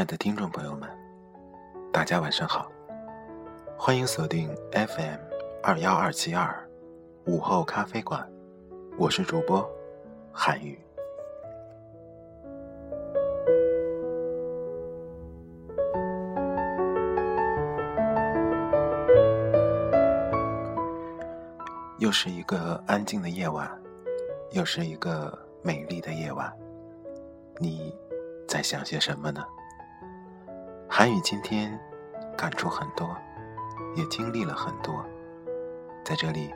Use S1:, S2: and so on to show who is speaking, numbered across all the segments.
S1: 亲爱的听众朋友们，大家晚上好，欢迎锁定 FM 二幺二七二午后咖啡馆，我是主播韩宇。又是一个安静的夜晚，又是一个美丽的夜晚，你在想些什么呢？韩语今天感触很多，也经历了很多。在这里，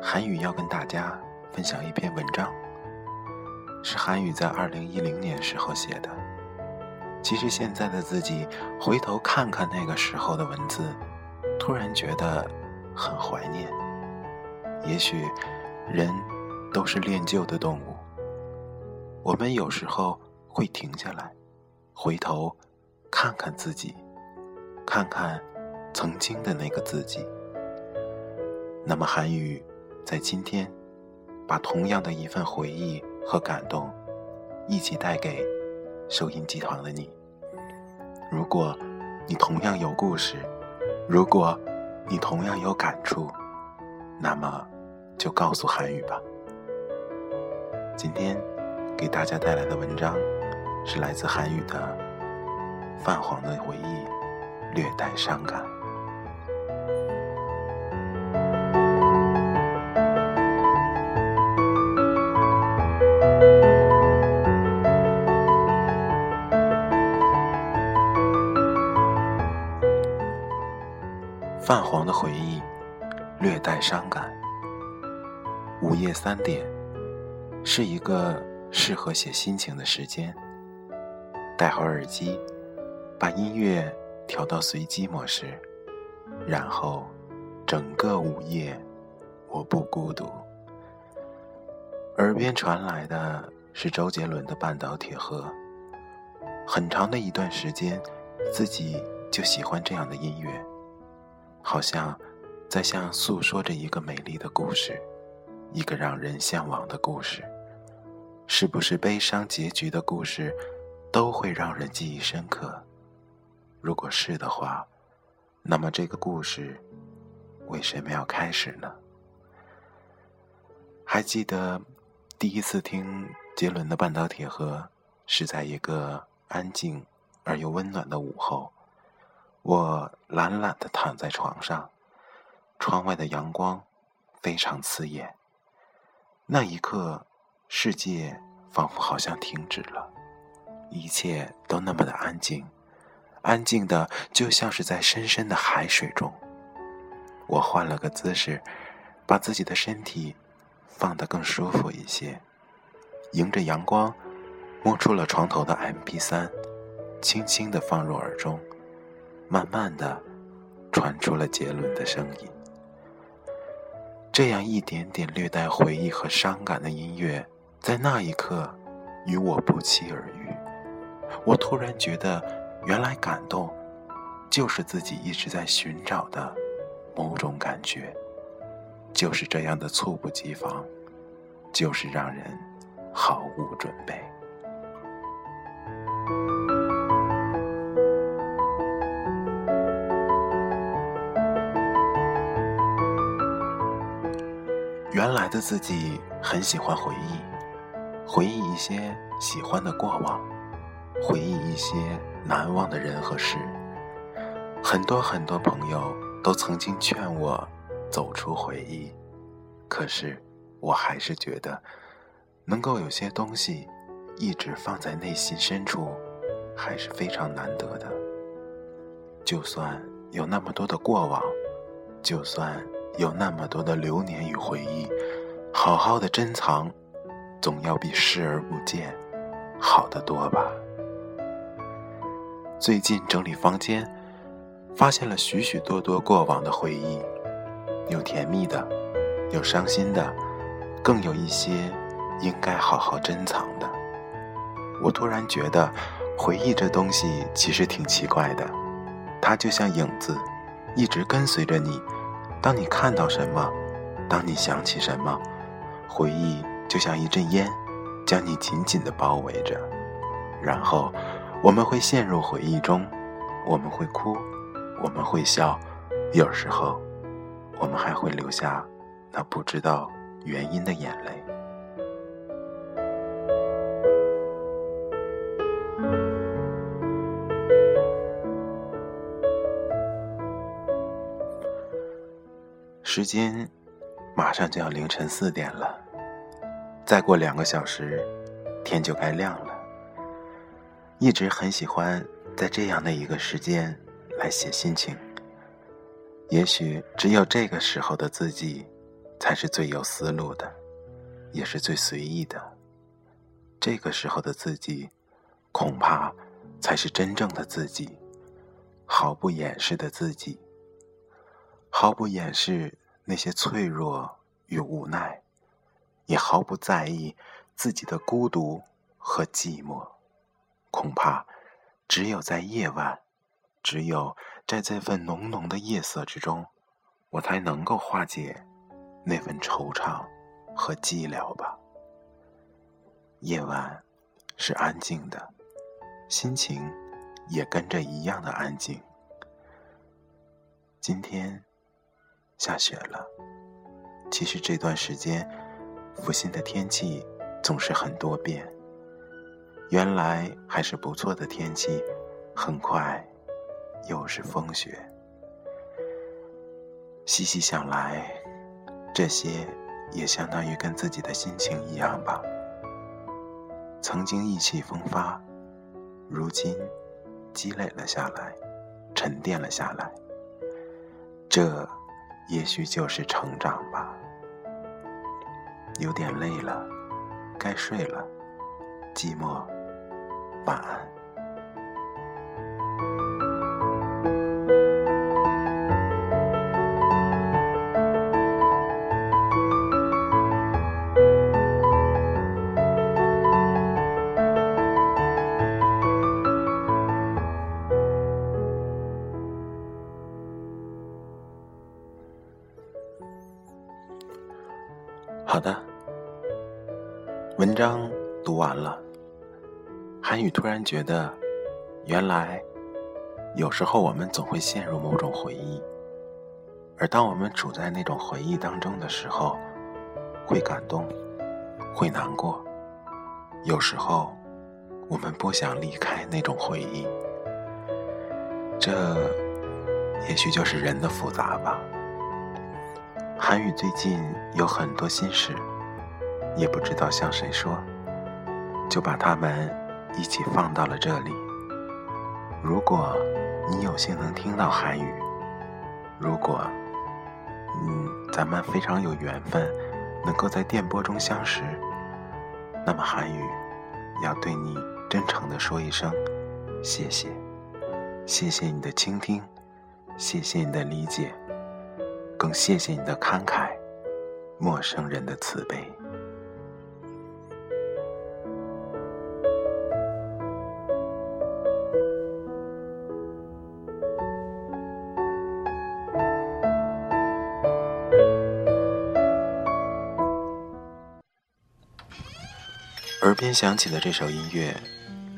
S1: 韩语要跟大家分享一篇文章，是韩语在二零一零年时候写的。其实现在的自己回头看看那个时候的文字，突然觉得很怀念。也许，人都是恋旧的动物。我们有时候会停下来，回头看看自己，看看曾经的那个自己。那么，韩语在今天，把同样的一份回忆和感动，一起带给收音机旁的你。如果你同样有故事，如果你同样有感触。那么，就告诉韩语吧。今天给大家带来的文章，是来自韩语的《泛黄的回忆》，略带伤感。泛黄的回忆。略带伤感。午夜三点，是一个适合写心情的时间。戴好耳机，把音乐调到随机模式，然后整个午夜，我不孤独。耳边传来的是周杰伦的《半岛铁盒》。很长的一段时间，自己就喜欢这样的音乐，好像。在向诉说着一个美丽的故事，一个让人向往的故事。是不是悲伤结局的故事都会让人记忆深刻？如果是的话，那么这个故事为什么要开始呢？还记得第一次听杰伦的《半岛铁盒》，是在一个安静而又温暖的午后，我懒懒的躺在床上。窗外的阳光非常刺眼。那一刻，世界仿佛好像停止了，一切都那么的安静，安静的就像是在深深的海水中。我换了个姿势，把自己的身体放得更舒服一些，迎着阳光，摸出了床头的 MP 三，轻轻的放入耳中，慢慢的传出了杰伦的声音。这样一点点略带回忆和伤感的音乐，在那一刻与我不期而遇。我突然觉得，原来感动就是自己一直在寻找的某种感觉，就是这样的猝不及防，就是让人毫无准备。原来的自己很喜欢回忆，回忆一些喜欢的过往，回忆一些难忘的人和事。很多很多朋友都曾经劝我走出回忆，可是我还是觉得，能够有些东西一直放在内心深处，还是非常难得的。就算有那么多的过往，就算……有那么多的流年与回忆，好好的珍藏，总要比视而不见好得多吧。最近整理房间，发现了许许多多过往的回忆，有甜蜜的，有伤心的，更有一些应该好好珍藏的。我突然觉得，回忆这东西其实挺奇怪的，它就像影子，一直跟随着你。当你看到什么，当你想起什么，回忆就像一阵烟，将你紧紧的包围着，然后我们会陷入回忆中，我们会哭，我们会笑，有时候，我们还会留下那不知道原因的眼泪。时间马上就要凌晨四点了，再过两个小时，天就该亮了。一直很喜欢在这样的一个时间来写心情。也许只有这个时候的自己，才是最有思路的，也是最随意的。这个时候的自己，恐怕才是真正的自己，毫不掩饰的自己，毫不掩饰那些脆弱与无奈，也毫不在意自己的孤独和寂寞。恐怕，只有在夜晚，只有在这份浓浓的夜色之中，我才能够化解那份惆怅和寂寥吧。夜晚是安静的，心情也跟着一样的安静。今天下雪了，其实这段时间，阜新的天气总是很多变。原来还是不错的天气，很快又是风雪。细细想来，这些也相当于跟自己的心情一样吧。曾经意气风发，如今积累了下来，沉淀了下来。这也许就是成长吧。有点累了，该睡了。寂寞。晚安。好的，文章读完了。韩宇突然觉得，原来有时候我们总会陷入某种回忆，而当我们处在那种回忆当中的时候，会感动，会难过。有时候我们不想离开那种回忆，这也许就是人的复杂吧。韩宇最近有很多心事，也不知道向谁说，就把他们。一起放到了这里。如果你有幸能听到韩语，如果嗯咱们非常有缘分，能够在电波中相识，那么韩语要对你真诚的说一声谢谢，谢谢你的倾听，谢谢你的理解，更谢谢你的慷慨，陌生人的慈悲。边响起的这首音乐，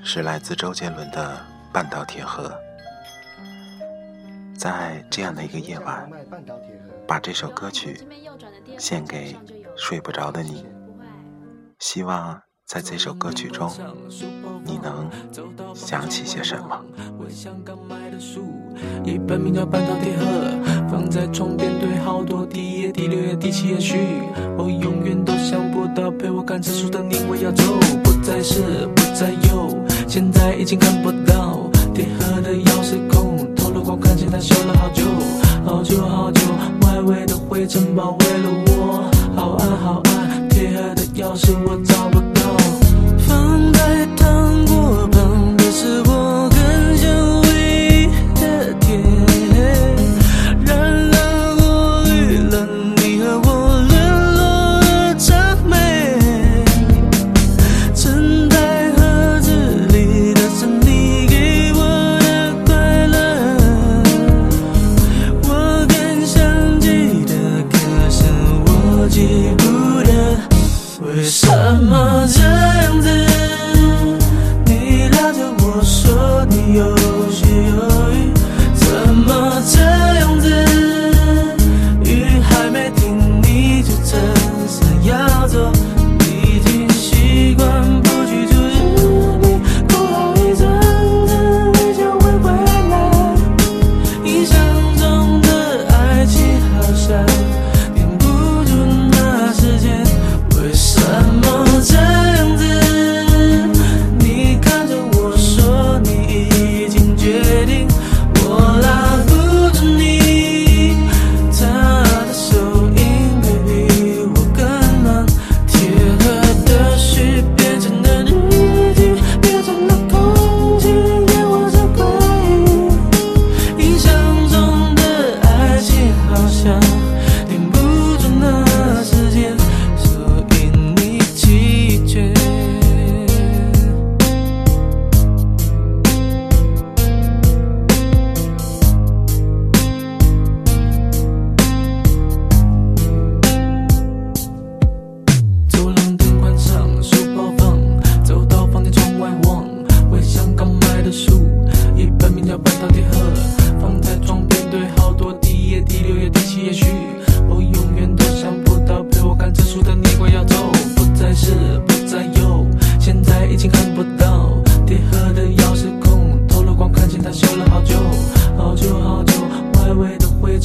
S1: 是来自周杰伦的《半岛铁盒》。在这样的一个夜晚，把这首歌曲献给睡不着的你，希望在这首歌曲中，你能想起些什么。一本名叫《半岛铁盒》，放在床边堆好多第一页、第六页、第七页序。我永远都想不到陪我看这书的你会要走，不再是，不再有，现在已经看不到铁盒的钥匙孔，透了光，看见它修了好久，好久好久，外围的灰尘包围了我，好暗好暗，铁盒的钥匙我我这样子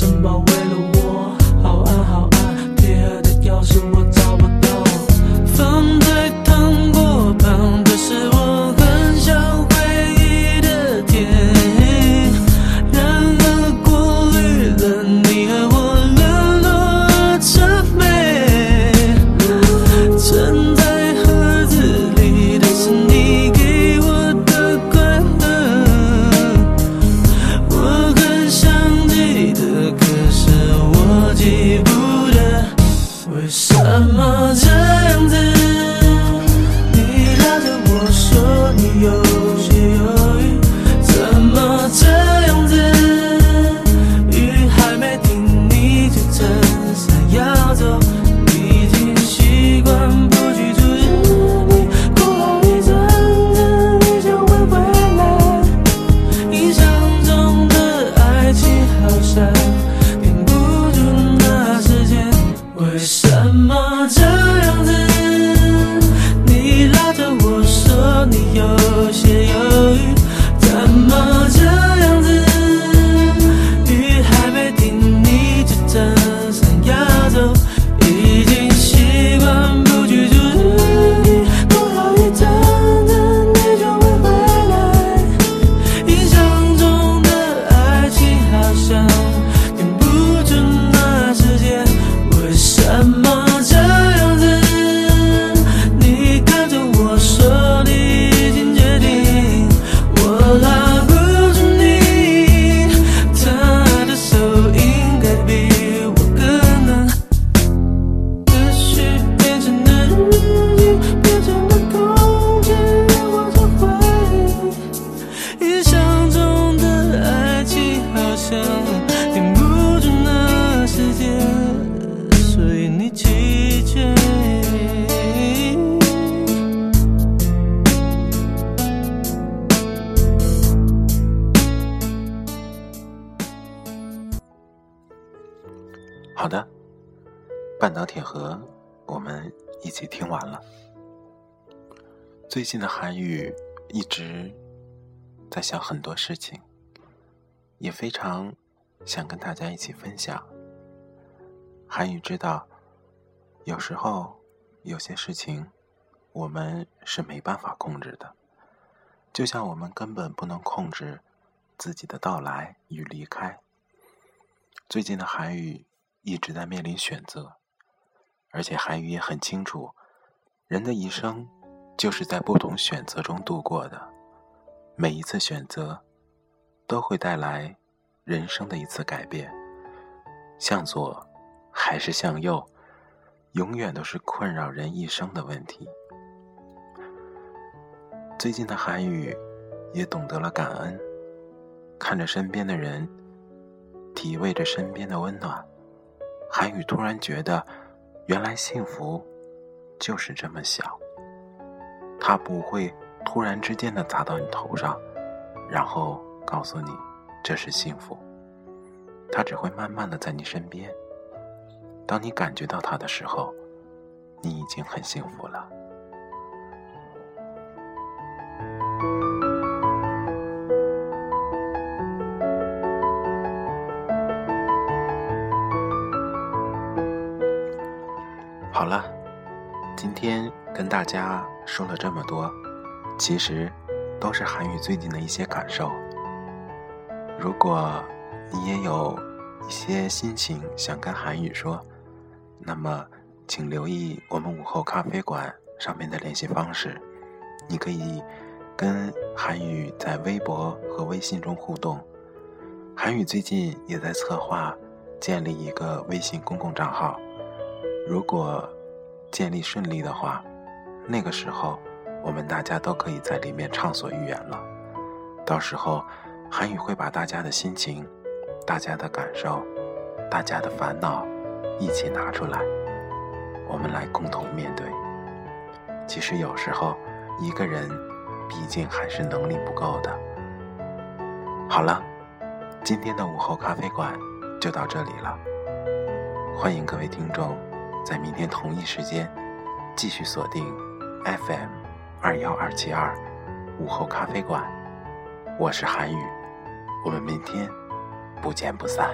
S1: 拥抱好的，半岛铁盒，我们一起听完了。最近的韩语一直在想很多事情，也非常想跟大家一起分享。韩语知道，有时候有些事情我们是没办法控制的，就像我们根本不能控制自己的到来与离开。最近的韩语。一直在面临选择，而且韩语也很清楚，人的一生就是在不同选择中度过的。每一次选择都会带来人生的一次改变，向左还是向右，永远都是困扰人一生的问题。最近的韩语也懂得了感恩，看着身边的人，体味着身边的温暖。韩宇突然觉得，原来幸福就是这么小。它不会突然之间的砸到你头上，然后告诉你这是幸福。它只会慢慢的在你身边。当你感觉到它的时候，你已经很幸福了。天跟大家说了这么多，其实都是韩语最近的一些感受。如果你也有一些心情想跟韩语说，那么请留意我们午后咖啡馆上面的联系方式，你可以跟韩语在微博和微信中互动。韩语最近也在策划建立一个微信公共账号。如果建立顺利的话，那个时候我们大家都可以在里面畅所欲言了。到时候，韩语会把大家的心情、大家的感受、大家的烦恼一起拿出来，我们来共同面对。其实有时候一个人毕竟还是能力不够的。好了，今天的午后咖啡馆就到这里了，欢迎各位听众。在明天同一时间，继续锁定 FM 二幺二七二午后咖啡馆，我是韩宇，我们明天不见不散。